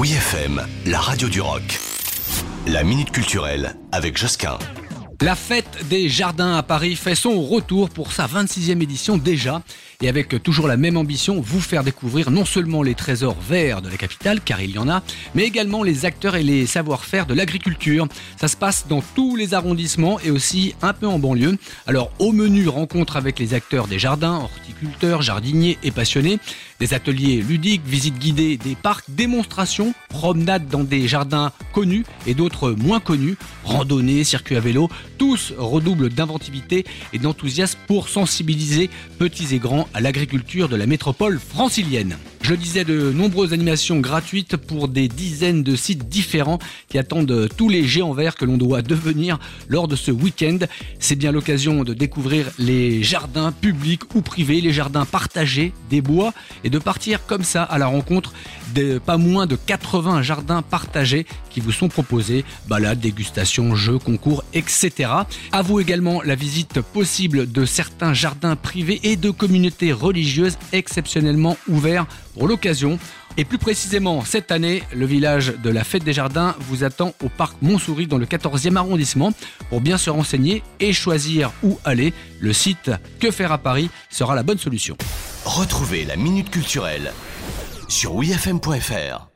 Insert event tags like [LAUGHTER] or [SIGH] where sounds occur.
Oui FM, la radio du rock. La minute culturelle avec Josquin. La fête des jardins à Paris fait son retour pour sa 26e édition déjà et avec toujours la même ambition, vous faire découvrir non seulement les trésors verts de la capitale, car il y en a, mais également les acteurs et les savoir-faire de l'agriculture. Ça se passe dans tous les arrondissements et aussi un peu en banlieue. Alors au menu, rencontre avec les acteurs des jardins, horticulteurs, jardiniers et passionnés, des ateliers ludiques, visites guidées des parcs, démonstrations, promenades dans des jardins connus et d'autres moins connus, randonnées, circuits à vélo, tous redoublent d'inventivité et d'enthousiasme pour sensibiliser petits et grands à l'agriculture de la métropole francilienne. Je disais, de nombreuses animations gratuites pour des dizaines de sites différents qui attendent tous les géants verts que l'on doit [LAUGHS] devenir lors de ce week-end. C'est bien l'occasion de découvrir les jardins publics ou privés, les jardins partagés des bois et de partir comme ça à la rencontre de pas moins de 80 jardins partagés qui vous sont proposés. Balades, dégustations, jeux, concours, etc. À vous également la visite possible de certains jardins privés et de communautés religieuses exceptionnellement ouverts pour l'occasion. Et plus précisément, cette année, le village de la Fête des Jardins vous attend au parc Montsouris dans le 14e arrondissement. Pour bien se renseigner et choisir où aller, le site Que faire à Paris sera la bonne solution. Retrouvez la minute culturelle sur wifm.fr.